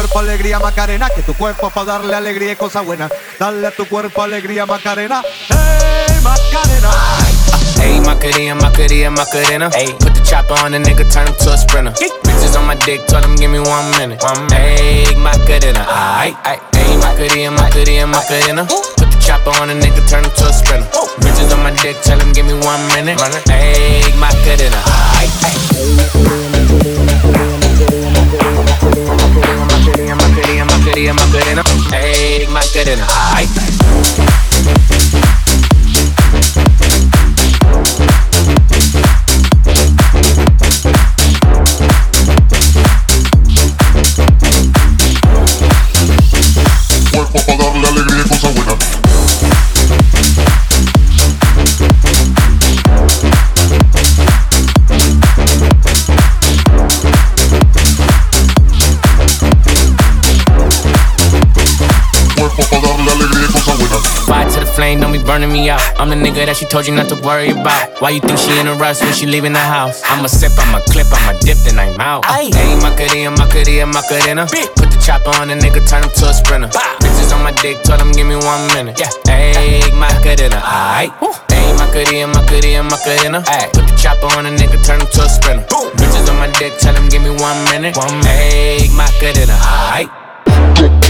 A cuerpo alegría Macarena, que tu cuerpo para darle alegría y cosa buena. Dale a tu cuerpo alegría Macarena, hey Macarena. Hey, Macarena, Macarena, Macarena. Hey, put the chopper on the nigga, turn him to a sprinter. Bitches on my dick, told him give me one minute. One minute. Hey, Macarena, aight, aight. Hey, Macarena, Macarena, Macarena. Put the chopper on the nigga, turn him to a sprinter. Bitches on my dick, tell him give me one minute. Hey, Macarena, aight, Macarena, Hey, Macarena, Cuerpo para darle alegría y cosa buena. Fire to the flame, don't be burning me out. I'm the nigga that she told you not to worry about. Why you think she in a rush when she leaving the house? I'ma sip, I'ma clip, I'ma dip, then I'm out. Hey, Macarena, Macarena, Macarena. Put the chopper on the nigga, turn him to a sprinter. Bitches on my dick, told him give me one minute. Yeah, hey, Macarena, aight. Hey, Macarena, Macarena, Macarena. Ay, put the chopper on the nigga, turn him to a sprinter. Bitches on my dick, tell him give me one minute. One minute. Hey, Macarena, aight.